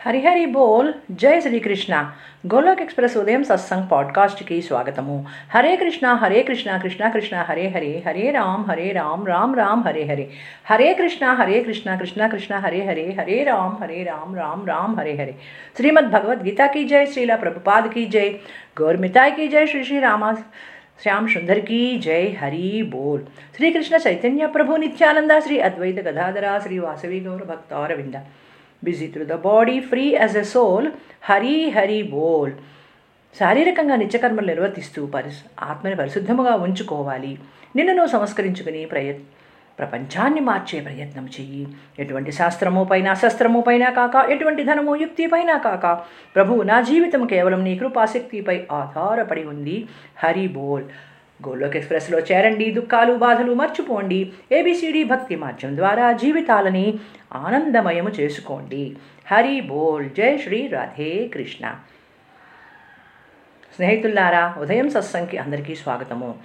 హరిహరి బోల్ జై శ్రీకృష్ణ గోలోక్ ఎక్స్ప్రెస్ ఉదయం సత్సంగ్ పాడ్కాస్ట్కి స్వాగతము హరే కృష్ణ హరే కృష్ణ కృష్ణ కృష్ణ హరే హరే హరే రామ్ హరే రామ్ రామ్ రామ్ హరే హరే హరే కృష్ణ హరే కృష్ణ కృష్ణ కృష్ణ హరే హరే హరే రామ్ హరే రామ్ రామ్ రామ్ హరే హరే శ్రీమద్ భగవద్గీత की जय श्रीला प्रभुपाद की जय गौरमिताय की जय श्री श्री रामा श्याम सुंदर की जय हरि बोल श्री कृष्ण चैतन्य प्रभु नित्यानंदा श्री अद्वैत गदाधरा श्री वासवी गौर भक्तारविंद busy through the body free as a soul Hari Hari బోల్ శారీరకంగా నిత్యకర్మలు నిర్వర్తిస్తూ పరిస్ ఆత్మని పరిశుద్ధముగా ఉంచుకోవాలి. నిన్ను నువ్వు సంస్కరించుకుని ప్రయత్ ప్రపంచాన్ని మార్చే ప్రయత్నం చెయ్యి. ఎటువంటి శాస్త్రము పైన శస్త్రము పైన కాక ఎటువంటి ధనము యుక్తి పైన కాక ప్రభు నా జీవితం కేవలం నీ కృపాశక్తిపై ఆధారపడి ఉంది. హరి బోల్. గోలోక్ ఎక్స్ప్రెస్లో చేరండి దుఃఖాలు బాధలు మర్చిపోండి. ఏబిసిడి భక్తి మార్గం ద్వారా జీవితాలని ఆనందమయము చేసుకోండి. హరి బోల్ జై శ్రీ రాధే కృష్ణ. స్నేహితులారా ఉదయం సత్సంగ్కి అందరికీ స్వాగతము.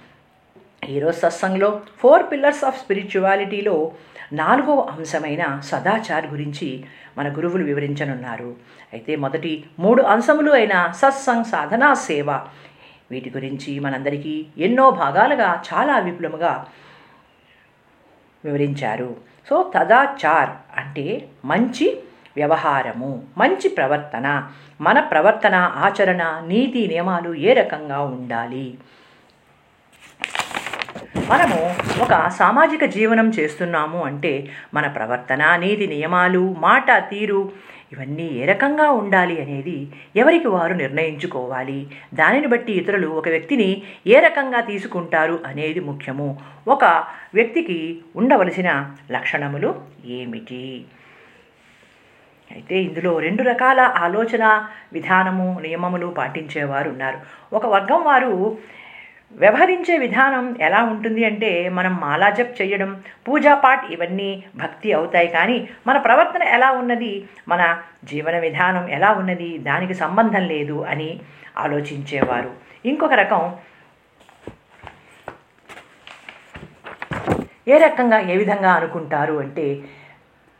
ఈరోజు సత్సంగ్లో ఫోర్ పిల్లర్స్ ఆఫ్ స్పిరిచువాలిటీలో నాలుగవ అంశమైన సదాచార్ గురించి మన గురువులు వివరించనున్నారు. అయితే మొదటి మూడు అంశములు అయిన సత్సంగ్ సాధనా సేవ. వీటి గురించి మనందరికీ ఎన్నో భాగాలుగా చాలా విపులముగా వివరించారు. సో తదాచార్ అంటే మంచి వ్యవహారము మంచి ప్రవర్తన. మన ప్రవర్తన ఆచరణ నీతి నియమాలు ఏ రకంగా ఉండాలి? మనము ఒక సామాజిక జీవనం చేస్తున్నాము అంటే మన ప్రవర్తన నీతి నియమాలు మాట తీరు ఇవన్నీ ఏ రకంగా ఉండాలి అనేది ఎవరికి వారు నిర్ణయించుకోవాలి? దానిని బట్టి ఇతరులు ఒక వ్యక్తిని ఏ రకంగా తీసుకుంటారు అనేది ముఖ్యము. ఒక వ్యక్తికి ఉండవలసిన లక్షణములు ఏమిటి? అయితే ఇందులో రెండు రకాల ఆలోచన విధానము నియమములు పాటించేవారు ఉన్నారు. ఒక వర్గం వారు వ్యవహరించే విధానం ఎలా ఉంటుంది అంటే మనం మాలాజప్ చేయడం పూజాపాఠ్ ఇవన్నీ భక్తి అవుతాయి. కానీ మన ప్రవర్తన ఎలా ఉన్నది? మన జీవన విధానం ఎలా ఉన్నది? దానికి సంబంధం లేదు అని ఆలోచించేవారు. ఇంకొక రకం ఏ రకంగా ఏ విధంగా అనుకుంటారు అంటే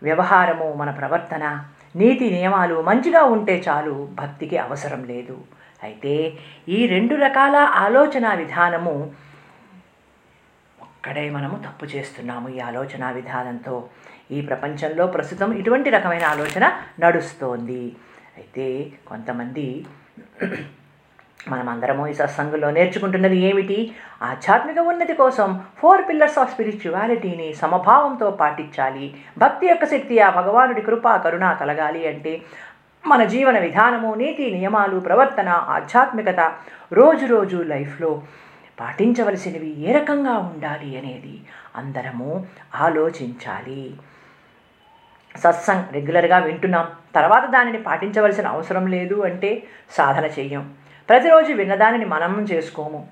వ్యవహారము మన ప్రవర్తన నీతి నియమాలు మంచిగా ఉంటే చాలు భక్తికి అవసరం లేదు. అయితే ఈ రెండు రకాల ఆలోచన విధానము ఒక్కడే మనము తప్పు చేస్తున్నాము ఈ ఆలోచన విధానంతో. ఈ ప్రపంచంలో ప్రస్తుతం ఇటువంటి రకమైన ఆలోచన నడుస్తోంది. అయితే కొంతమంది మనమందరము ఈ సత్సంగంలో నేర్చుకుంటున్నది ఏమిటి? ఆధ్యాత్మిక ఉన్నతి కోసం ఫోర్ పిల్లర్స్ ఆఫ్ స్పిరిచువాలిటీని సమభావంతో పాటించాలి. భక్తి యొక్క శక్తి ఆ భగవానుడి కృప కరుణ కలగాలి అంటే మన జీవన విధానము నీతి నియమాలు ప్రవర్తన ఆధ్యాత్మికత రోజు రోజు లైఫ్లో పాటించవలసినవి ఏ రకంగా ఉండాలి అనేది అందరము ఆలోచించాలి. సత్సంగ్ రెగ్యులర్గా వింటున్నాం. తర్వాత దానిని పాటించవలసిన అవసరం లేదు అంటే సాధన చెయ్యం. ప్రతిరోజు విన్నదానిని మనం చేసుకోము.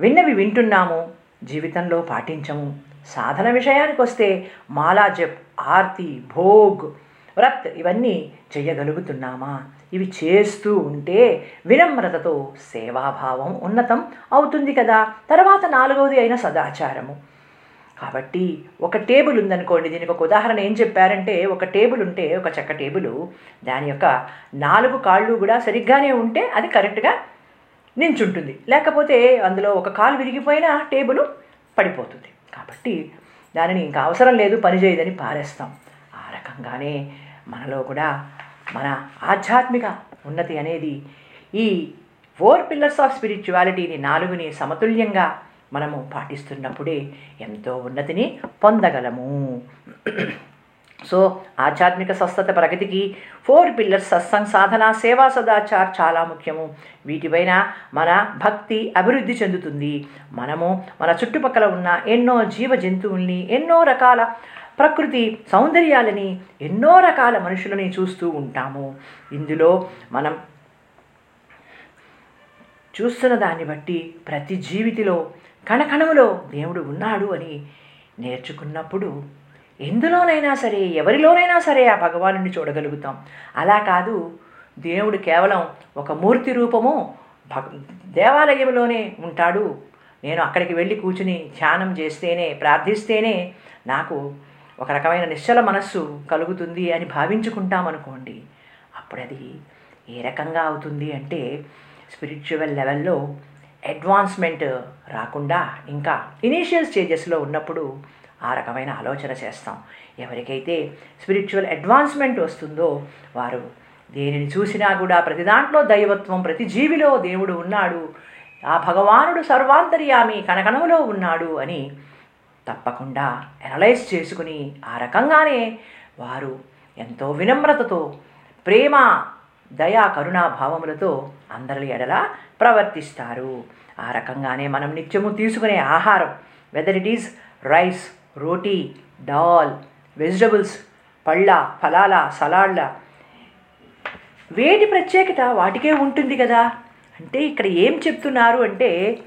విన్నవి వింటున్నాము జీవితంలో పాటించము. సాధన విషయానికి వస్తే మాలా జప్ ఆర్తి భోగ్ వ్రత్ ఇవన్నీ చేయగలుగుతున్నామా? ఇవి చేస్తూ ఉంటే వినమ్రతతో సేవాభావం ఉన్నతం అవుతుంది కదా? తర్వాత నాలుగవది అయిన సదాచారము. కాబట్టి ఒక టేబుల్ ఉందనుకోండి దీనికి ఒక ఉదాహరణ ఏం చెప్పారంటే ఒక టేబుల్ ఉంటే ఒక చెక్క టేబుల్ దాని యొక్క నాలుగు కాళ్ళు కూడా సరిగ్గానే ఉంటే అది కరెక్ట్గా నించుంటుంది. లేకపోతే అందులో ఒక కాలు విరిగిపోయినా టేబుల్ పడిపోతుంది. కాబట్టి దానిని ఇంకా అవసరం లేదు పనిచేయదని పారేస్తాం. కానీ మనలో కూడా మన ఆధ్యాత్మిక ఉన్నతి అనేది ఈ ఫోర్ పిల్లర్స్ ఆఫ్ స్పిరిచువాలిటీని నాలుగుని సమతుల్యంగా మనము పాటిస్తున్నప్పుడే ఎంతో ఉన్నతిని పొందగలము. సో ఆధ్యాత్మిక స్వస్థత ప్రగతికి ఫోర్ పిల్లర్స్ సత్సంగ్ సాధన సేవా సదాచార్ చాలా ముఖ్యము. వీటిపైన మన భక్తి అభివృద్ధి చెందుతుంది. మనము మన చుట్టుపక్కల ఉన్న ఎన్నో జీవ జంతువుల్ని ఎన్నో రకాల ప్రకృతి సౌందర్యాలని ఎన్నో రకాల మనుషులని చూస్తూ ఉంటాము. ఇందులో మనం చూస్తున్న దాన్ని బట్టి ప్రతి జీవితిలో కణకణములో దేవుడు ఉన్నాడు అని నేర్చుకున్నప్పుడు ఎందులోనైనా సరే ఎవరిలోనైనా సరే ఆ భగవాను చూడగలుగుతాం. అలా కాదు దేవుడు కేవలం ఒక మూర్తి రూపము భగ దేవాలయంలోనే ఉంటాడు. నేను అక్కడికి వెళ్ళి కూర్చుని ధ్యానం చేస్తేనే ప్రార్థిస్తేనే నాకు ఒక రకమైన నిశ్చల మనస్సు కలుగుతుంది అని భావించుకుంటామనుకోండి అప్పుడు అది ఏ రకంగా అవుతుంది అంటే స్పిరిచువల్ లెవెల్లో అడ్వాన్స్మెంట్ రాకుండా ఇంకా ఇనీషియల్ స్టేజెస్లో ఉన్నప్పుడు ఆ రకమైన ఆలోచన చేస్తాం. ఎవరికైతే స్పిరిచువల్ అడ్వాన్స్మెంట్ వస్తుందో వారు దేనిని చూసినా కూడా ప్రతి దాంట్లో దైవత్వం ప్రతి జీవిలో దేవుడు ఉన్నాడు ఆ భగవానుడు సర్వాంతర్యామి కనకనములో ఉన్నాడు అని తప్పకుండా అనలైజ్ చేసుకుని ఆ రకంగానే వారు ఎంతో వినమ్రతతో ప్రేమ దయా కరుణా భావములతో అందరి ఎడల ప్రవర్తిస్తారు. ఆ రకంగానే మనం నిత్యము తీసుకునే ఆహారం whether it is rice roti dal vegetables పళ్ళ ఫలాల సలాడ్ల వేటి ప్రత్యేకత వాటికే ఉంటుంది కదా? అంటే ఇక్కడ ఏం చెప్తున్నారు అంటే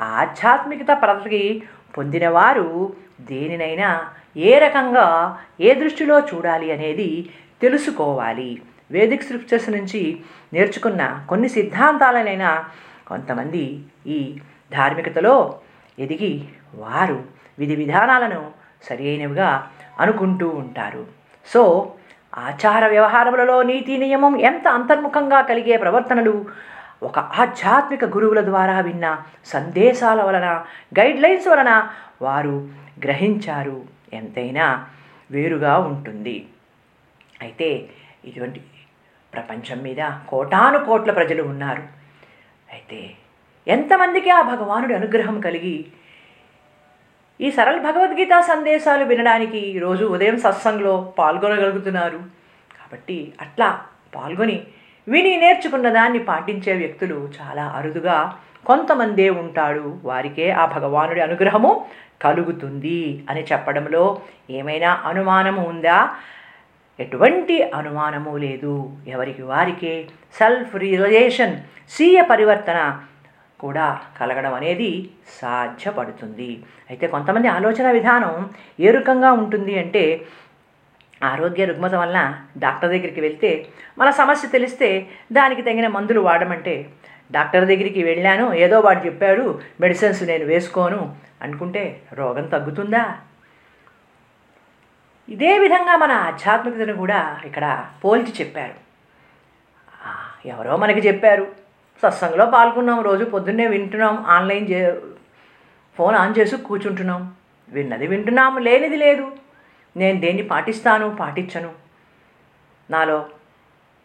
ఆధ్యాత్మికత ప్రగతి పొందినవారు దేనినైనా ఏ రకంగా ఏ దృష్టిలో చూడాలి అనేది తెలుసుకోవాలి. వేదిక్ స్క్రిప్చర్స్ నుంచి నేర్చుకున్న కొన్ని సిద్ధాంతాలనైనా కొంతమంది ఈ ధార్మికతలో ఎదిగి వారు విధి విధానాలను సరైనవిగా అనుకుంటూ ఉంటారు. సో ఆచార వ్యవహారములలో నీతి నియమం ఎంత అంతర్ముఖంగా కలిగే ప్రవర్తనలు ఒక ఆధ్యాత్మిక గురువుల ద్వారా విన్న సందేశాల వలన గైడ్లైన్స్ వలన వారు గ్రహించారు. ఎంతైనా వేరుగా ఉంటుంది. అయితే ఇటువంటి ప్రపంచం మీద కోటాను కోట్ల ప్రజలు ఉన్నారు. అయితే ఎంతమందికి ఆ భగవానుడి అనుగ్రహం కలిగి ఈ సరళ భగవద్గీత సందేశాలు వినడానికి రోజు ఉదయం సత్సంగంలో పాల్గొనగలుగుతున్నారు. కాబట్టి అట్లా పాల్గొని విని నేర్చుకున్న దాన్ని పాటించే వ్యక్తులు చాలా అరుదుగా కొంతమందే ఉంటాడు వారికే ఆ భగవానుడి అనుగ్రహము కలుగుతుంది అని చెప్పడంలో ఏమైనా అనుమానము ఉందా? ఎటువంటి అనుమానము లేదు. ఎవరికి వారికే సెల్ఫ్ రియలైజేషన్ స్వీయ పరివర్తన కూడా కలగడం అనేది సాధ్యపడుతుంది. అయితే కొంతమంది ఆలోచన విధానం ఏ రకంగా ఉంటుంది అంటే ఆరోగ్య రుగ్మత వల్ల డాక్టర్ దగ్గరికి వెళ్తే మన సమస్య తెలిస్తే దానికి తగిన మందులు వాడమంటే డాక్టర్ దగ్గరికి వెళ్ళాను ఏదో వాడు చెప్పాడు మెడిసిన్స్ నేను వేసుకోను అనుకుంటే రోగం తగ్గుతుందా? ఇదే విధంగా మన ఆధ్యాత్మికతను కూడా ఇక్కడ పోల్చి చెప్పారు. ఎవరో మనకి చెప్పారు సత్సంగంలో పాల్గొన్నాం రోజు పొద్దున్నే వింటున్నాం ఆన్లైన్ చే ఫోన్ ఆన్ చేసి కూర్చుంటున్నాం విన్నది వింటున్నాము లేనిది లేదు. నేను దేన్ని పాటిస్తాను పాటించను. నాలో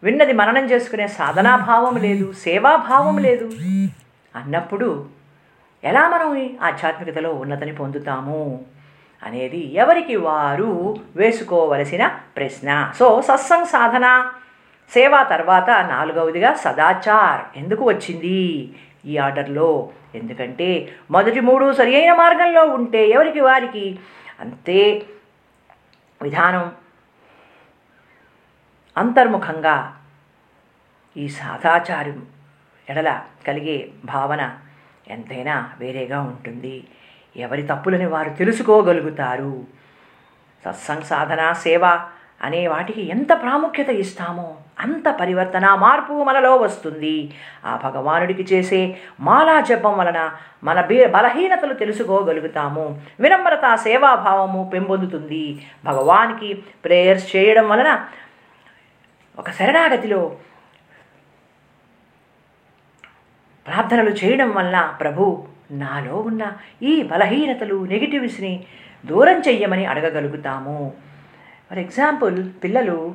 విన్నది మననం చేసుకునే సాధనాభావం లేదు సేవాభావం లేదు. అన్నప్పుడు ఎలా మనం ఈ ఆధ్యాత్మికతలో ఉన్నతని పొందుతాము అనేది ఎవరికి వారు వేసుకోవలసిన ప్రశ్న. సో సత్సంగ్ సాధన సేవ తర్వాత నాలుగవదిగా సదాచార్ ఎందుకు వచ్చింది ఈ ఆర్డర్లో? ఎందుకంటే మొదటి మూడు సరి అయిన మార్గంలో ఉంటే ఎవరికి వారికి? అంతే విధానం అంతర్ముఖంగా ఈ సాదాచారం ఎడల కలిగే భావన ఎంతైనా వేరేగా ఉంటుంది. ఎవరి తప్పులని వారు తెలుసుకోగలుగుతారు. సత్సంగ్ సాధన సేవ అనే వాటికి ఎంత ప్రాముఖ్యత ఇస్తామో అంత పరివర్తన మార్పు మనలో వస్తుంది. ఆ భగవానుడికి చేసే మాలా జపం వలన మన బీ బలహీనతలు తెలుసుకోగలుగుతాము. వినమ్రత సేవాభావము పెంపొందుతుంది. భగవానికి ప్రేయర్స్ చేయడం వలన ఒక శరణాగతిలో ప్రార్థనలు చేయడం వలన ప్రభు నాలో ఉన్న ఈ బలహీనతలు నెగిటివ్స్ని దూరం చెయ్యమని అడగగలుగుతాము. ఫర్ ఎగ్జాంపుల్ పిల్లలు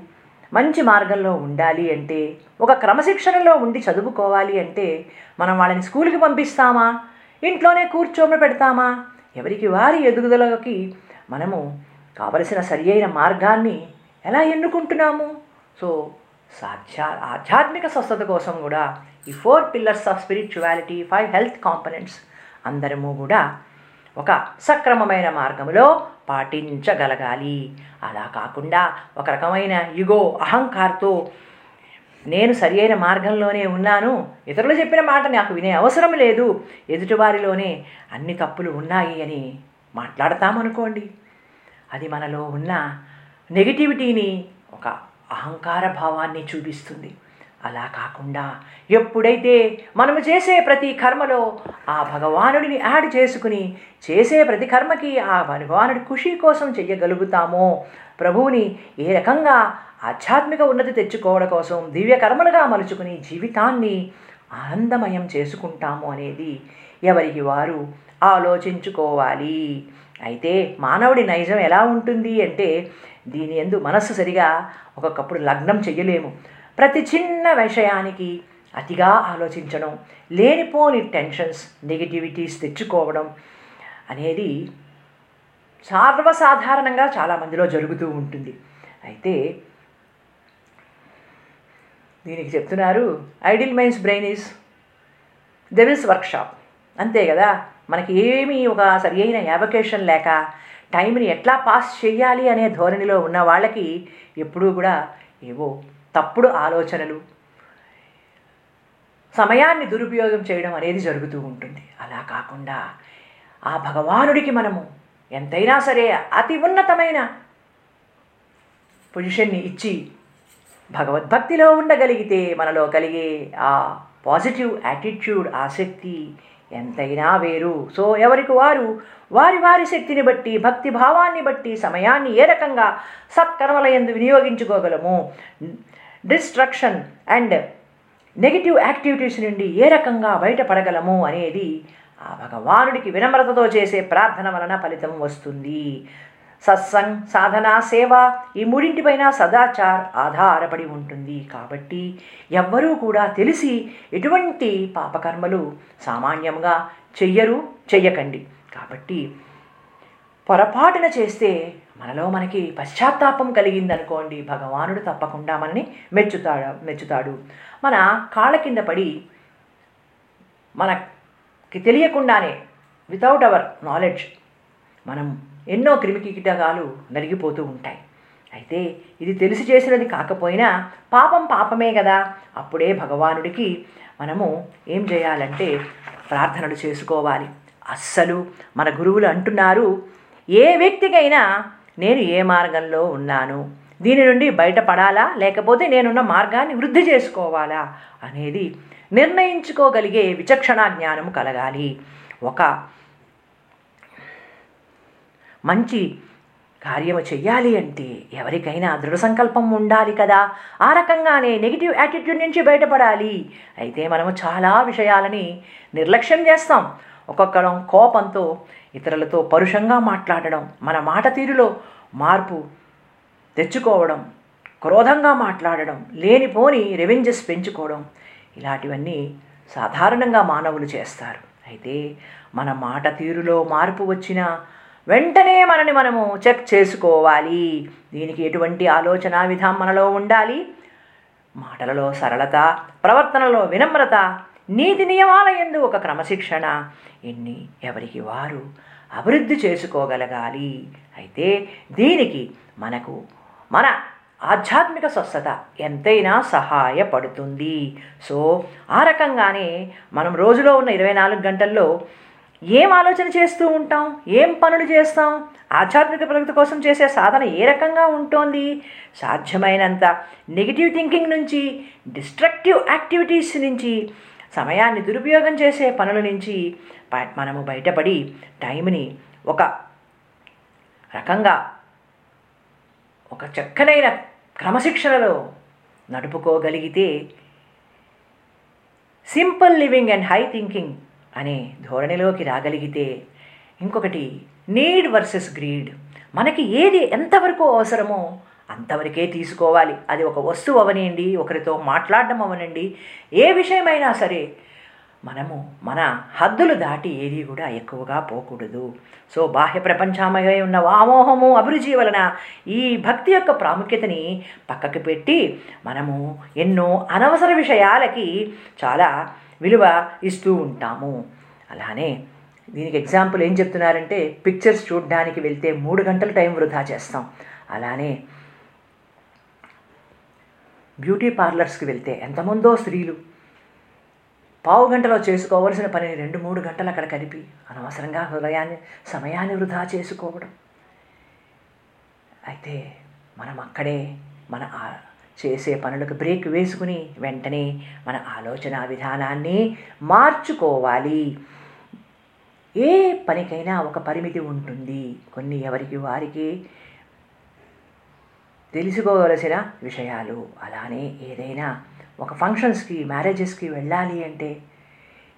మంచి మార్గంలో ఉండాలి అంటే ఒక క్రమశిక్షణలో ఉండి చదువుకోవాలి అంటే మనం వాళ్ళని స్కూల్కి పంపిస్తామా? ఇంట్లోనే కూర్చోమ పెడతామా? ఎవరికి వారి ఎదుగుదలకి మనము కావలసిన సరి అయిన మార్గాన్ని ఎలా ఎన్నుకుంటున్నాము? సో సాధ్యా ఆధ్యాత్మిక స్వస్థత కోసం కూడా ఈ four pillars of spirituality five health components అందరము కూడా ఒక సక్రమమైన మార్గంలో పాటించగలగాలి. అలా కాకుండా ఒక రకమైన యుగో అహంకారతో నేను సరియైన మార్గంలోనే ఉన్నాను. ఇతరులు చెప్పిన మాట నాకు వినే అవసరం లేదు. ఎదుటివారిలోనే అన్ని తప్పులు ఉన్నాయి అని మాట్లాడతామనుకోండి. అది మనలో ఉన్న నెగిటివిటీని ఒక అహంకార భావాన్ని చూపిస్తుంది. అలా కాకుండా ఎప్పుడైతే మనము చేసే ప్రతి కర్మలో ఆ భగవానుడిని యాడ్ చేసుకుని చేసే ప్రతి కర్మకి ఆ భగవానుడి ఖుషి కోసం చెయ్యగలుగుతామో ప్రభువుని ఏ రకంగా ఆధ్యాత్మిక ఉన్నతి తెచ్చుకోవడం కోసం దివ్య కర్మలుగా మలుచుకుని జీవితాన్ని ఆనందమయం చేసుకుంటాము అనేది ఎవరికి వారు ఆలోచించుకోవాలి. అయితే మానవుడి నైజం ఎలా ఉంటుంది అంటే దీని ఎందు మనస్సు సరిగా ఒక్కొక్కప్పుడు లగ్నం చెయ్యలేము. ప్రతి చిన్న విషయానికి అతిగా ఆలోచించడం లేనిపోని టెన్షన్స్ నెగిటివిటీస్ తెచ్చుకోవడం అనేది సర్వసాధారణంగా చాలామందిలో జరుగుతూ ఉంటుంది. అయితే దీనికి చెప్తున్నారు idle minds brain is devil's workshop అంతే కదా? మనకి ఏమీ ఒక సరి అయిన యావకేషన్ లేక టైంని ఎట్లా పాస్ చేయాలి అనే ధోరణిలో ఉన్న వాళ్ళకి ఎప్పుడూ కూడా ఏవో తప్పుడు ఆలోచనలు సమయాన్ని దురుపయోగం చేయడం అనేది జరుగుతూ ఉంటుంది. అలా కాకుండా ఆ భగవానుడికి మనము ఎంతైనా సరే అతి ఉన్నతమైన పొజిషన్ని ఇచ్చి భగవద్భక్తిలో ఉండగలిగితే మనలో కలిగే ఆ పాజిటివ్ యాటిట్యూడ్ ఆసక్తి ఎంతైనా వేరు. సో ఎవరికి వారు? వారి వారి శక్తిని బట్టి భక్తి భావాన్ని బట్టి సమయాన్ని ఏ రకంగా సత్కర్మల ఎందు వినియోగించుకోగలము? డిస్ట్రక్షన్ అండ్ నెగిటివ్ యాక్టివిటీస్ నుండి ఏ రకంగా బయటపడగలము అనేది ఆ భగవానుడికి వినమ్రతతో చేసే ప్రార్థన వలన ఫలితం వస్తుంది. సత్సంగ్ సాధన సేవ ఈ మూడింటిపైన సదాచార్ ఆధారపడి ఉంటుంది. కాబట్టి ఎవ్వరూ కూడా తెలిసి ఎటువంటి పాపకర్మలు సామాన్యంగా చెయ్యరు చెయ్యకండి. కాబట్టి పొరపాటున చేస్తే మనలో మనకి పశ్చాత్తాపం కలిగిందనుకోండి భగవానుడు తప్పకుండా మనని మెచ్చుతాడు మెచ్చుతాడు. మన కాళ్ళ కింద పడి మనకి తెలియకుండానే వితౌట్ అవర్ నాలెడ్జ్ మనం ఎన్నో క్రిమికీటకాలు నలిగిపోతూ ఉంటాయి. అయితే ఇది తెలిసి చేసినది కాకపోయినా పాపం పాపమే కదా. అప్పుడే భగవానుడికి మనము ఏం చేయాలంటే ప్రార్థనలు చేసుకోవాలి. అస్సలు మన గురువులు అంటున్నారు ఏ వ్యక్తికైనా నేను ఏ మార్గంలో ఉన్నాను? దీని నుండి బయటపడాలా? లేకపోతే నేనున్న మార్గాన్ని వృద్ధి చేసుకోవాలా? అనేది నిర్ణయించుకోగలిగే విచక్షణ జ్ఞానము కలగాలి. ఒక మంచి కార్యము చెయ్యాలి అంటే ఎవరికైనా దృఢ సంకల్పం ఉండాలి కదా? ఆ రకంగానే నెగిటివ్ యాటిట్యూడ్ నుంచి బయటపడాలి. అయితే మనము చాలా విషయాలని నిర్లక్ష్యం చేస్తాం. ఒక్కొక్కరం కోపంతో ఇతరులతో పరుషంగా మాట్లాడడం మన మాట తీరులో మార్పు తెచ్చుకోవడం క్రోధంగా మాట్లాడడం లేనిపోని రెవెంజెస్ పెంచుకోవడం ఇలాంటివన్నీ సాధారణంగా మానవులు చేస్తారు. అయితే మన మాట తీరులో మార్పు వచ్చినా వెంటనే మనని మనము చెక్ చేసుకోవాలి. దీనికి ఎటువంటి ఆలోచన విధానం మనలో ఉండాలి? మాటలలో సరళత ప్రవర్తనలో వినమ్రత నీతి నియమాల ఎందు ఒక క్రమశిక్షణ. ఎన్ని ఎవరికి వారు అభివృద్ధి చేసుకోగలగాలి. అయితే దీనికి మనకు మన ఆధ్యాత్మిక స్వస్థత ఎంతైనా సహాయపడుతుంది. సో ఆ రకంగానే మనం రోజులో ఉన్న ఇరవై నాలుగు గంటల్లో ఏం ఆలోచన చేస్తూ ఉంటాం? ఏం పనులు చేస్తాం? ఆధ్యాత్మిక ప్రగతి కోసం చేసే సాధన ఏ రకంగా ఉంటుంది? సాధ్యమైనంత నెగిటివ్ థింకింగ్ నుంచి డిస్ట్రక్టివ్ యాక్టివిటీస్ నుంచి సమయాన్ని దురుపయోగం చేసే పనుల నుంచి మనము బయటపడి టైంని ఒక రకంగా ఒక చక్కనైన క్రమశిక్షణలో నడుపుకోగలిగితే simple living and high thinking అనే ధోరణిలోకి రాగలిగితే ఇంకొకటి నీడ్ వర్సెస్ గ్రీడ్. మనకి ఏది ఎంతవరకు అవసరమో అంతవరకే తీసుకోవాలి. అది ఒక వస్తువు అవనియండి ఒకరితో మాట్లాడడం అవనండి. ఏ విషయమైనా సరే మనము మన హద్దులు దాటి ఏది కూడా ఎక్కువగా పోకూడదు. సో బాహ్య ప్రపంచమై ఉన్న వామోహము అభిరుచి వలన ఈ భక్తి యొక్క ప్రాముఖ్యతని పక్కకు పెట్టి మనము ఎన్నో అనవసర విషయాలకి చాలా విలువ ఇస్తూ ఉంటాము. అలానే దీనికి ఎగ్జాంపుల్ ఏం చెప్తున్నారంటే పిక్చర్స్ చూడడానికి వెళ్తే మూడు గంటల టైం వృధా చేస్తాం. అలానే బ్యూటీ పార్లర్స్కి వెళ్తే ఎంతమందో స్త్రీలు. పావు గంటలో చేసుకోవలసిన పనిని రెండు మూడు గంటలు అక్కడ కలిపి అనవసరంగా హృదయాన్ని సమయాన్ని వృధా చేసుకోవడం. అయితే మనం అక్కడే మన చేసే పనులకు బ్రేక్ వేసుకుని వెంటనే మన ఆలోచన విధానాన్ని మార్చుకోవాలి. ఏ పనికైనా ఒక పరిమితి ఉంటుంది. కొన్ని ఎవరికి వారికి తెలుసుకోవలసిన విషయాలు. అలానే ఏదైనా ఒక ఫంక్షన్స్కి మ్యారేజెస్కి వెళ్ళాలి అంటే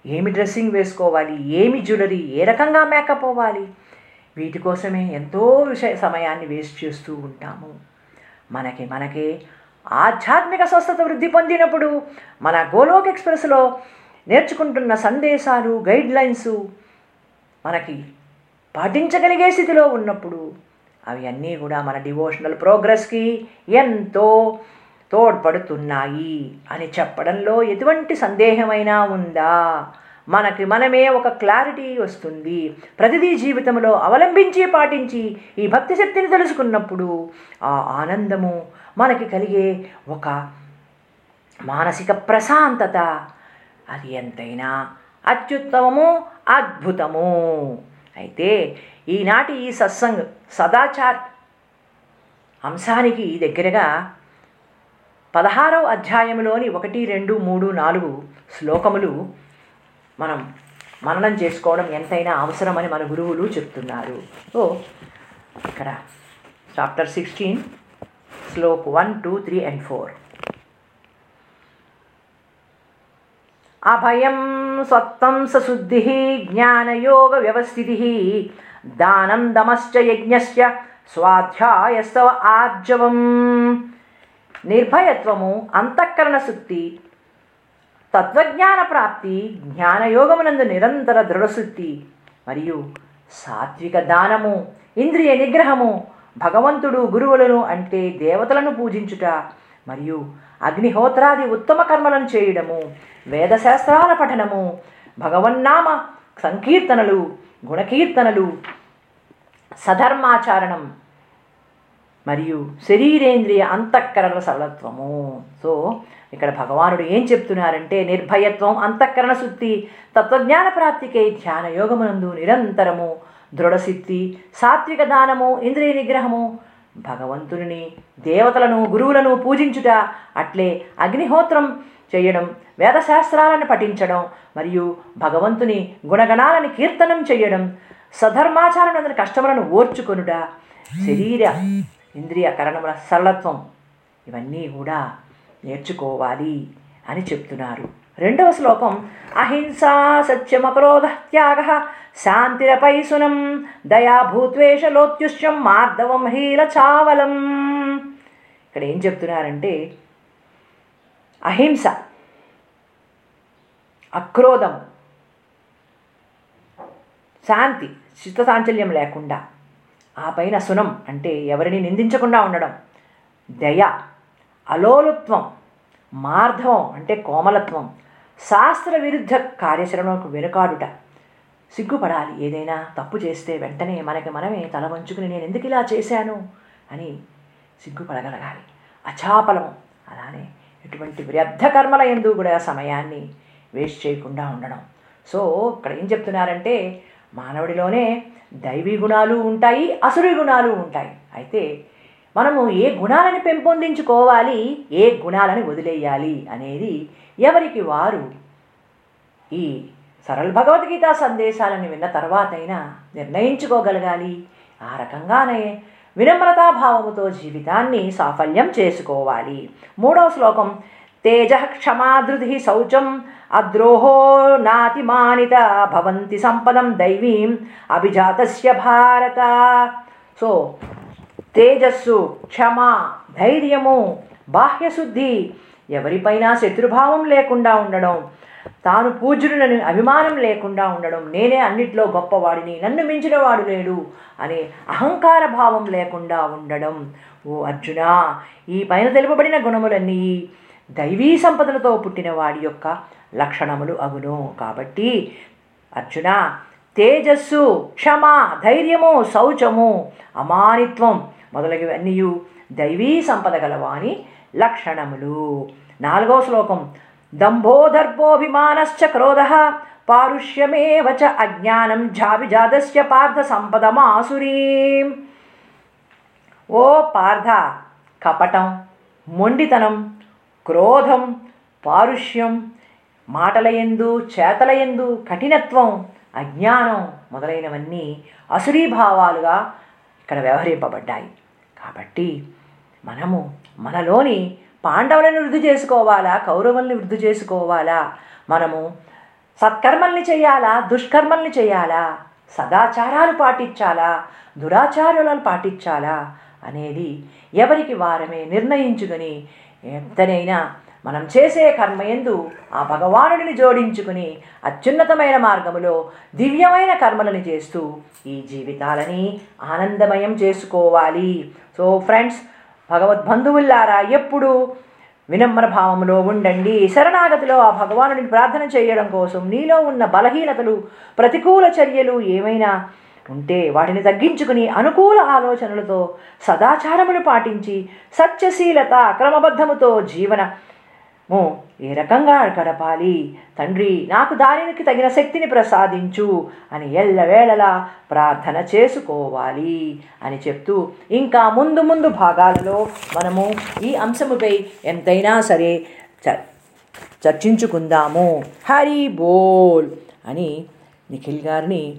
ఏమి డ్రెస్సింగ్ వేసుకోవాలి? ఏమి జ్యువెలరీ? ఏ రకంగా మేకప్ అవ్వాలి? వీటి కోసమే ఎంతో విషయ సమయాన్ని వేస్ట్ చేస్తూ ఉంటాము. మనకి మనకే ఆధ్యాత్మిక స్వస్థత వృద్ధి పొందినప్పుడు మన గోలోక్ ఎక్స్ప్రెస్లో నేర్చుకుంటున్న సందేశాలు గైడ్లైన్స్ మనకి పాటించగలిగే స్థితిలో ఉన్నప్పుడు అవన్నీ కూడా మన డివోషనల్ ప్రోగ్రెస్కి ఎంతో తోడ్పడుతున్నాయి అని చెప్పడంలో ఎటువంటి సందేహమైనా ఉందా? మనకి మనమే ఒక క్లారిటీ వస్తుంది. ప్రతిదీ జీవితంలో అవలంబించి పాటించి ఈ భక్తి శక్తిని తెలుసుకున్నప్పుడు ఆ ఆనందము మనకి కలిగే ఒక మానసిక ప్రశాంతత అది ఎంతైనా అత్యుత్తమము అద్భుతము. అయితే ఈనాటి ఈ సత్సంగ్ సదాచార్ అంశానికి దగ్గరగా పదహారవ అధ్యాయంలోని ఒకటి రెండు మూడు నాలుగు శ్లోకములు మనం మననం చేసుకోవడం ఎంతైనా అవసరమని మన గురువులు చెప్తున్నారు. ఓ ఇక్కడ chapter sixteen shlok one two three and four. అభయం స్వత్వం సశుద్ధి జ్ఞానయోగ వ్యవస్థితి దానం దమశ్చ యజ్ఞస్య స్వాధ్యాయస్తవ ఆర్జవం. నిర్భయత్వము అంతఃకరణ శుద్ధి తత్వజ్ఞాన ప్రాప్తి జ్ఞానయోగమునందు నిరంతర దృఢశుద్ధి మరియు సాత్విక దానము ఇంద్రియ నిగ్రహము భగవంతుడు గురువులను అంటే దేవతలను పూజించుట మరియు అగ్నిహోత్రాది ఉత్తమ కర్మలను చేయడము వేదశాస్త్రాల పఠనము భగవన్నామ సంకీర్తనలు గుణకీర్తనలు సధర్మాచారణం మరియు శరీరేంద్రియ అంతఃకరణ సరళత్వము. సో ఇక్కడ భగవానుడు ఏం చెప్తున్నారంటే నిర్భయత్వం అంతఃకరణ శుద్ధి తత్వజ్ఞాన ప్రాప్తికై ధ్యాన యోగమునందు నిరంతరము దృఢసిద్ధి సాత్విక దానము ఇంద్రియ నిగ్రహము భగవంతుని దేవతలను గురువులను పూజించుట అట్లే అగ్నిహోత్రం చేయడం వేదశాస్త్రాలను పఠించడం మరియు భగవంతుని గుణగణాలను కీర్తనం చేయడం సధర్మాచారం కష్టములను ఓర్చుకొనుట శరీర ఇంద్రియ కరణముల సరళత్వం. ఇవన్నీ కూడా నేర్చుకోవాలి అని చెప్తున్నారు. రెండవ శ్లోకం అహింసా సత్యమక్రోధ త్యాగ శాంతిరపైసునం దయాభూత్వేషలోత్యుష్యం మార్దవం హీల చావలం. ఇక్కడ ఏం చెప్తున్నారంటే అహింస అక్రోధం శాంతి చిత్తసాంచల్యం లేకుండా ఆ పైన సునం అంటే ఎవరిని నిందించకుండా ఉండడం దయ అలోలుత్వం మార్ధవం అంటే కోమలత్వం శాస్త్ర విరుద్ధ కార్యాచరణకు వెనుకాడుట. సిగ్గుపడాలి. ఏదైనా తప్పు చేస్తే వెంటనే మనకి మనమే తల వంచుకుని నేను ఎందుకు ఇలా చేశాను? అని సిగ్గుపడగలగాలి. అచాపలము అలానే ఎటువంటి వ్యర్థ కర్మల ఎందు కూడా సమయాన్ని వేస్ట్ చేయకుండా ఉండడం. సో ఇక్కడ ఏం చెప్తున్నారంటే మానవుడిలోనే దైవీ గుణాలు ఉంటాయి అసురీ గుణాలు ఉంటాయి. అయితే మనము ఏ గుణాలను పెంపొందించుకోవాలి ఏ గుణాలను వదిలేయాలి అనేది ఎవరికి వారు ఈ సరళ భగవద్గీత సందేశాలను విన్న తర్వాతైనా నిర్ణయించుకోగలగాలి. ఆ రకంగానే వినమ్రతాభావముతో జీవితాన్ని సాఫల్యం చేసుకోవాలి. మూడవ శ్లోకం తేజ క్షమాధృతి శౌచం అద్రోహో నాతిమానిత భవంతి సంపదం దైవీం అభిజాతస్య భారత. సో తేజస్సు క్షమ ధైర్యము బాహ్యశుద్ధి ఎవరిపైనా శత్రుభావం లేకుండా ఉండడం తాను పూజ్యుడినని అభిమానం లేకుండా ఉండడం నేనే అన్నిట్లో గొప్పవాడిని నన్ను మించిన వాడు లేడు అనే అహంకార భావం లేకుండా ఉండడం. ఓ అర్జున ఈ పైన తెలుపబడిన గుణములన్నీ దైవీ సంపదలతో పుట్టిన వాడి యొక్క లక్షణములు అగును. కాబట్టి అర్జున తేజస్సు క్షమ ధైర్యము శౌచము అమానిత్వం మొదలగువన్నీయు దైవీ సంపద గలవాని లక్షణములు. నాలుగో శ్లోకం దంభోదర్భోభిమానశ్చ క్రోధ పారుష్యమేవ చ అజ్ఞానం జావిజాతస్య పార్థ సంపదమాసురీం. ఓ పార్థ కపటం మొండితనం క్రోధం పారుష్యం మాటలయందు చేతలయందు కఠినత్వం అజ్ఞానం మొదలైనవన్నీ అసురీభావాలుగా ఇక్కడ వ్యవహరింపబడ్డాయి. కాబట్టి మనము మనలోని పాండవులను వృద్ధి చేసుకోవాలా? కౌరవుల్ని వృద్ధి చేసుకోవాలా? మనము సత్కర్మల్ని చేయాలా? దుష్కర్మల్ని చేయాలా? సదాచారాలు పాటించాలా? దురాచారాలను పాటించాలా? అనేది ఎవరికి వారమే నిర్ణయించుకుని ఎంతనైనా మనం చేసే కర్మ ఎందు ఆ భగవానుడిని జోడించుకుని అత్యున్నతమైన మార్గములో దివ్యమైన కర్మలను చేస్తూ ఈ జీవితాలని ఆనందమయం చేసుకోవాలి. సో ఫ్రెండ్స్ భగవద్బంధువుల్లారా ఎప్పుడు వినమ్ర భావంలో ఉండండి. శరణాగతిలో ఆ భగవానుడిని ప్రార్థన చేయడం కోసం నీలో ఉన్న బలహీనతలు ప్రతికూల చర్యలు ఏమైనా ఉంటే వాటిని తగ్గించుకుని అనుకూల ఆలోచనలతో సదాచారములు పాటించి సత్యశీలత క్రమబద్ధముతో జీవన మో ఏ రకంగా గడపాలి తండ్రి నాకు దానికి తగిన శక్తిని ప్రసాదించు అని ఎల్లవేళలా ప్రార్థన చేసుకోవాలి అని చెప్తూ ఇంకా ముందు ముందు భాగాలలో మనము ఈ అంశముపై ఎంతైనా సరే చ చర్చించుకుందాము. హరి బోల్ అని నిఖిల్ గారిని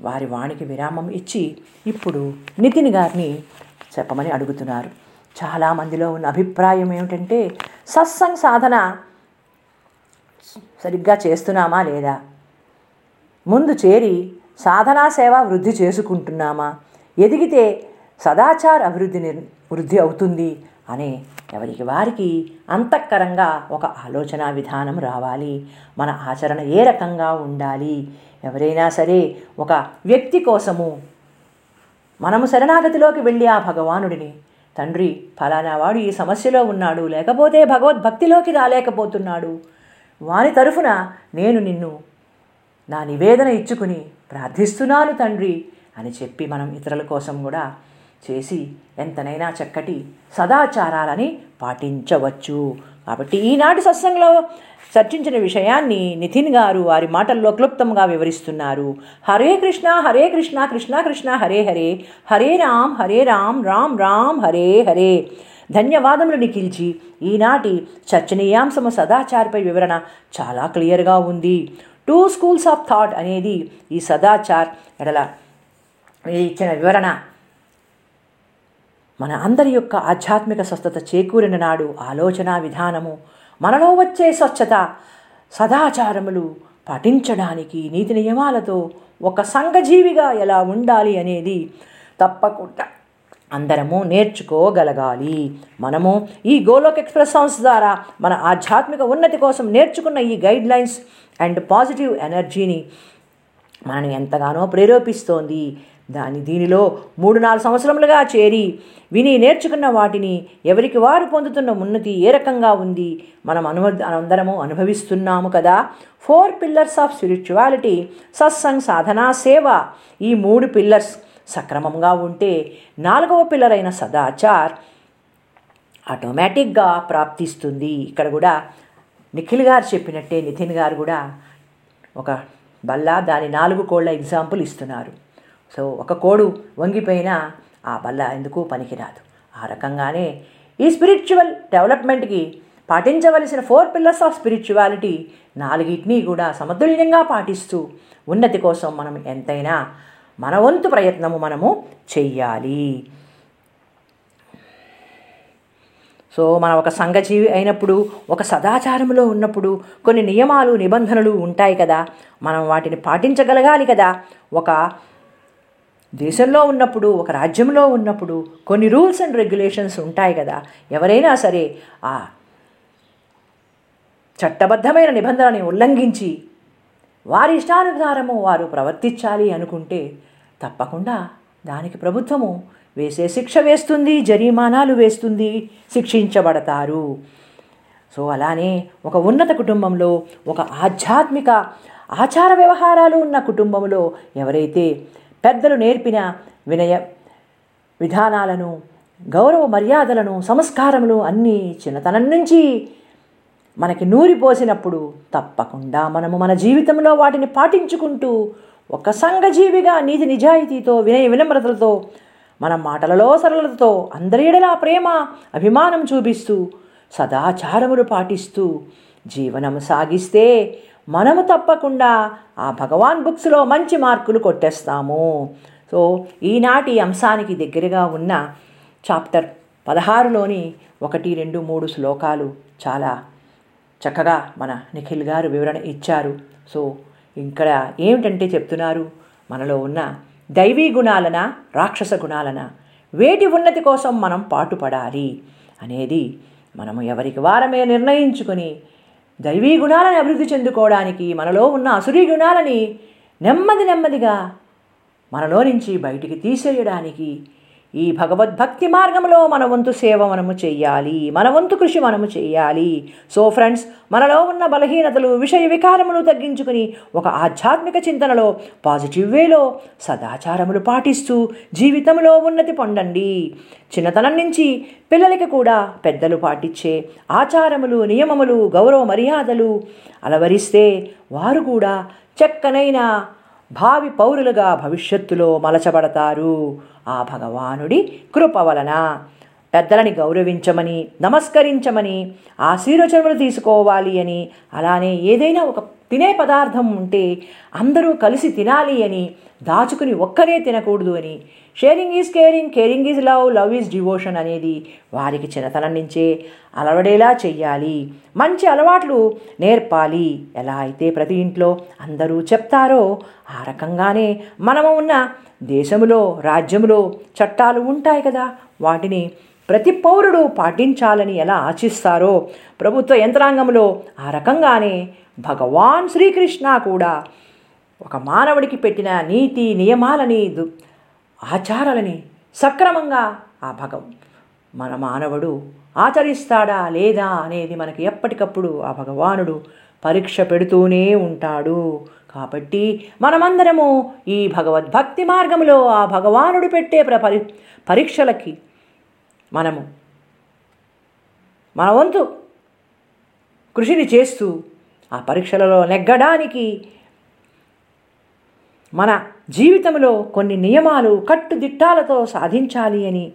వారి వాణికి విరామం ఇచ్చి ఇప్పుడు నితిన్ గారిని చెప్పమని అడుగుతున్నారు. చాలామందిలో ఉన్న అభిప్రాయం ఏమిటంటే సత్సంగ్ సాధన సరిగ్గా చేస్తున్నామా లేదా? ముందు చేరి సాధనా సేవ వృద్ధి చేసుకుంటున్నామా? ఎదిగితే సదాచార అభివృద్ధి వృద్ధి అవుతుంది అనే ఎవరికి వారికి అంతఃకరంగా ఒక ఆలోచన విధానం రావాలి. మన ఆచరణ ఏ రకంగా ఉండాలి? ఎవరైనా సరే ఒక వ్యక్తి కోసము మనము శరణాగతిలోకి వెళ్ళి ఆ భగవానుడిని తండ్రి ఫలానావాడు ఈ సమస్యలో ఉన్నాడు లేకపోతే భగవద్భక్తిలోకి రాలేకపోతున్నాడు. వాని తరఫున నేను నిన్ను నా నివేదన ఇచ్చుకుని ప్రార్థిస్తున్నాను తండ్రి అని చెప్పి మనం ఇతరుల కోసం కూడా చేసి ఎంతనైనా చక్కటి సదాచారాలని పాటించవచ్చు. కాబట్టి ఈనాటి సత్సంగంలో చర్చించిన విషయాన్ని నితిన్ గారు వారి మాటల్లో క్లుప్తంగా వివరిస్తున్నారు. హరే కృష్ణ హరే కృష్ణ కృష్ణ కృష్ణ హరే హరే హరే రామ్ హరే రామ్ రామ్ రామ్ హరే హరే. ధన్యవాదములు నిఖిల్చి ఈనాటి చర్చనీయాంశము సదాచార్పై వివరణ చాలా క్లియర్గా ఉంది. టూ స్కూల్స్ ఆఫ్ థాట్ అనేది ఈ సదాచార్ ఎడల ఇచ్చిన వివరణ. మన అందరి యొక్క ఆధ్యాత్మిక స్వస్థత చేకూరిన నాడు ఆలోచన విధానము మనలో వచ్చే స్వచ్ఛత సదాచారములు పాటించడానికి నీతి నియమాలతో ఒక సంఘజీవిగా ఎలా ఉండాలి అనేది తప్పకుండా అందరము నేర్చుకోగలగాలి. మనము ఈ గోలోక్ ఎక్స్ప్రెస్ సంస్థ ద్వారా మన ఆధ్యాత్మిక ఉన్నతి కోసం నేర్చుకున్న ఈ గైడ్ లైన్స్ అండ్ పాజిటివ్ ఎనర్జీని మనని ఎంతగానో ప్రేరేపిస్తోంది. దాని దీనిలో మూడు నాలుగు సంవత్సరములుగా చేరి విని నేర్చుకున్న వాటిని ఎవరికి వారు పొందుతున్న ఉన్నతి ఏ రకంగా ఉంది మనం అనుభ అందరము అనుభవిస్తున్నాము కదా. Four pillars of spirituality satsang sadhana seva ఈ మూడు పిల్లర్స్ సక్రమంగా ఉంటే నాలుగవ పిల్లర్ అయిన సదాచార్ ఆటోమేటిక్గా ప్రాప్తిస్తుంది. ఇక్కడ కూడా నిఖిల్ గారు చెప్పినట్టే నితిన్ గారు కూడా ఒక బల్ల దాని నాలుగు కోళ్ళ ఎగ్జాంపుల్ ఇస్తున్నారు. సో ఒక కోడు వంగిపోయినా ఆ బల్ల ఎందుకు పనికిరాదు. ఆ రకంగానే ఈ స్పిరిచువల్ డెవలప్మెంట్కి పాటించవలసిన ఫోర్ పిల్లర్స్ ఆఫ్ స్పిరిచువాలిటీ నాలుగిటిని కూడా సమతుల్యంగా పాటిస్తూ ఉన్నతి కోసం మనం ఎంతైనా మన వంతు ప్రయత్నము మనము చెయ్యాలి. సో మనం ఒక సంఘజీవి అయినప్పుడు ఒక సదాచారంలో ఉన్నప్పుడు కొన్ని నియమాలు నిబంధనలు ఉంటాయి కదా. మనం వాటిని పాటించగలగాలి కదా. ఒక దేశంలో ఉన్నప్పుడు ఒక రాజ్యంలో ఉన్నప్పుడు కొన్ని రూల్స్ అండ్ రెగ్యులేషన్స్ ఉంటాయి కదా. ఎవరైనా సరే ఆ చట్టబద్ధమైన నిబంధనని ఉల్లంఘించి వారి ఇష్టానుసారము వారు ప్రవర్తించాలి అనుకుంటే తప్పకుండా దానికి ప్రభుత్వము వేసే శిక్ష వేస్తుంది జరిమానాలు వేస్తుంది శిక్షించబడతారు. సో అలానే ఒక ఉన్నత కుటుంబంలో ఒక ఆధ్యాత్మిక ఆచార వ్యవహారాలు ఉన్న కుటుంబంలో ఎవరైతే పెద్దలు నేర్పిన వినయ విధానాలను గౌరవ మర్యాదలను సంస్కారములు అన్నీ చిన్నతనం నుంచి మనకి నూరిపోసినప్పుడు తప్పకుండా మనము మన జీవితంలో వాటిని పాటించుకుంటూ ఒక సంఘజీవిగా నీతి నిజాయితీతో వినయ వినమ్రతలతో మన మాటలలో సరళతతో అందరి ఎడలా ప్రేమ అభిమానం చూపిస్తూ సదాచారములు పాటిస్తూ జీవనం సాగిస్తే మనము తప్పకుండా ఆ భగవాన్ బుక్స్లో మంచి మార్కులు కొట్టేస్తాము. సో ఈనాటి అంశానికి దగ్గరగా ఉన్న చాప్టర్ పదహారులోని ఒకటి రెండు మూడు శ్లోకాలు చాలా చక్కగా మన నిఖిల్ గారు వివరణ ఇచ్చారు. సో ఇక్కడ ఏమిటంటే చెప్తున్నారు? మనలో ఉన్న దైవీ గుణాలన రాక్షస గుణాలన వేటి ఉన్నతి కోసం మనం పాటుపడాలి అనేది మనము ఎవరికి వారమే నిర్ణయించుకొని దైవీ గుణాలను అభివృద్ధి చెందుకోవడానికి మనలో ఉన్న అసురీ గుణాలని నెమ్మది నెమ్మదిగా మనలో నుంచి బయటికి తీసేయడానికి ఈ భగవద్భక్తి మార్గంలో మన వంతు సేవ మనము చేయాలి మన వంతు కృషి మనము చేయాలి సో ఫ్రెండ్స్ మనలో ఉన్న బలహీనతలు విషయ వికారములు తగ్గించుకుని ఒక ఆధ్యాత్మిక చింతనలో పాజిటివ్ వేలో సదాచారములు పాటిస్తూ జీవితంలో ఉన్నతి పొందండి. చిన్నతనం నుంచి పిల్లలకి కూడా పెద్దలు పాటించే ఆచారములు నియమములు గౌరవ మర్యాదలు అలవరిస్తే వారు కూడా చక్కనైన భావి పౌరులుగా భవిష్యత్తులో మలచబడతారు. ఆ భగవానుడి కృప వలన పెద్దలని గౌరవించమని నమస్కరించమని ఆశీర్వచనములు తీసుకోవాలి అని అలానే ఏదైనా ఒక తినే పదార్థం ఉంటే అందరూ కలిసి తినాలి అని దాచుకుని ఒక్కరే తినకూడదు అని sharing is caring caring is love love is devotion అనేది వారికి చిన్నతనం నుంచే అలవడేలా చెయ్యాలి. మంచి అలవాట్లు నేర్పాలి. ఎలా అయితే ప్రతి ఇంట్లో అందరూ చెప్తారో ఆ రకంగానే మనము ఉన్న దేశములో రాజ్యములో చట్టాలు ఉంటాయి కదా వాటిని ప్రతి పౌరుడు పాటించాలని ఎలా ఆశిస్తారో ప్రభుత్వ యంత్రాంగంలో ఆ రకంగానే భగవాన్ శ్రీకృష్ణ కూడా ఒక మానవుడికి పెట్టిన నీతి నియమాలని దు ఆచారాలని సక్రమంగా ఆ భగం మన మానవుడు ఆచరిస్తాడా లేదా అనేది మనకి ఎప్పటికప్పుడు ఆ భగవానుడు పరీక్ష పెడుతూనే ఉంటాడు. కాబట్టి మనమందరము ఈ భగవద్భక్తి మార్గంలో ఆ భగవానుడు పెట్టే ప్ర పరి పరీక్షలకి మనము మన వంతు కృషిని చేస్తూ ఆ పరీక్షలలో నెగ్గడానికి మన జీవితంలో కొన్ని నియమాలు కట్టుదిట్టాలతో సాధించాలి అని.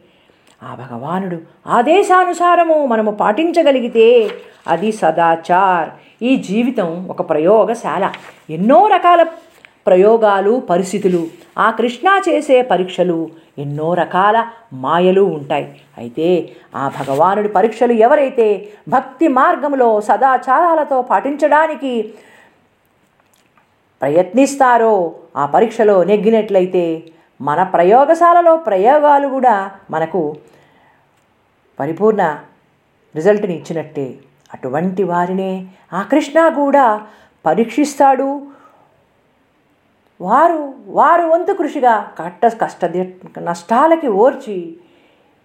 ఆ భగవానుడు ఆదేశానుసారము మనము పాటించగలిగితే అది సదాచార్. ఈ జీవితం ఒక ప్రయోగశాల. ఎన్నో రకాల ప్రయోగాలు పరిస్థితులు ఆ కృష్ణ చేసే పరీక్షలు ఎన్నో రకాల మాయలు ఉంటాయి. అయితే ఆ భగవానుడి పరీక్షలు ఎవరైతే భక్తి మార్గంలో సదాచారాలతో పాటించడానికి ప్రయత్నిస్తారో ఆ పరీక్షలో నెగ్గినట్లయితే మన ప్రయోగశాలలో ప్రయోగాలు కూడా మనకు పరిపూర్ణ రిజల్ట్ని ఇచ్చినట్టే. అటువంటి వారినే ఆ కృష్ణ కూడా పరీక్షిస్తాడు. వారు వారు వంతు కృషిగా కట్ట కష్ట నష్టాలకి ఓర్చి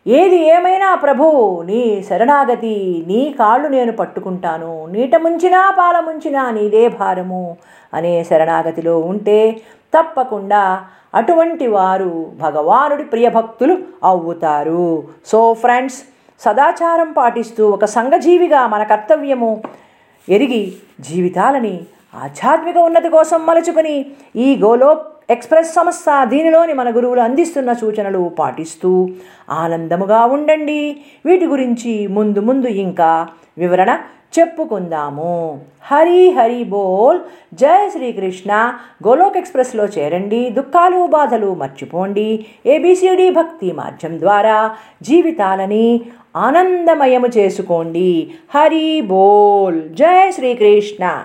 ఏది ఏమైనా ప్రభువు నీ శరణాగతి నీ కాళ్ళు నేను పట్టుకుంటాను. నీట ముంచినా పాల ముంచినా నీదే భారము అనే శరణాగతిలో ఉంటే తప్పకుండా అటువంటి వారు భగవానుడి ప్రియభక్తులు అవుతారు. సో ఫ్రెండ్స్ సదాచారం పాటిస్తూ ఒక సంఘజీవిగా మన కర్తవ్యము ఎరిగి జీవితాలని ఆధ్యాత్మిక ఉన్నతి కోసం మలుచుకుని ఈ గోలోక్ ఎక్స్ప్రెస్ సంస్థ దీనిలోని మన గురువులు అందిస్తున్న సూచనలు పాటిస్తూ ఆనందముగా ఉండండి. వీటి గురించి ముందు ముందు ఇంకా వివరణ చెప్పుకుందాము. హరి హరి బోల్. జై శ్రీకృష్ణ. గోలోక్ ఎక్స్ప్రెస్లో చేరండి. దుఃఖాలు బాధలు మర్చిపోండి. ఏబిసిడి భక్తి మాధ్యం ద్వారా జీవితాలని ఆనందమయము చేసుకోండి. హరి బోల్. జై శ్రీకృష్ణ.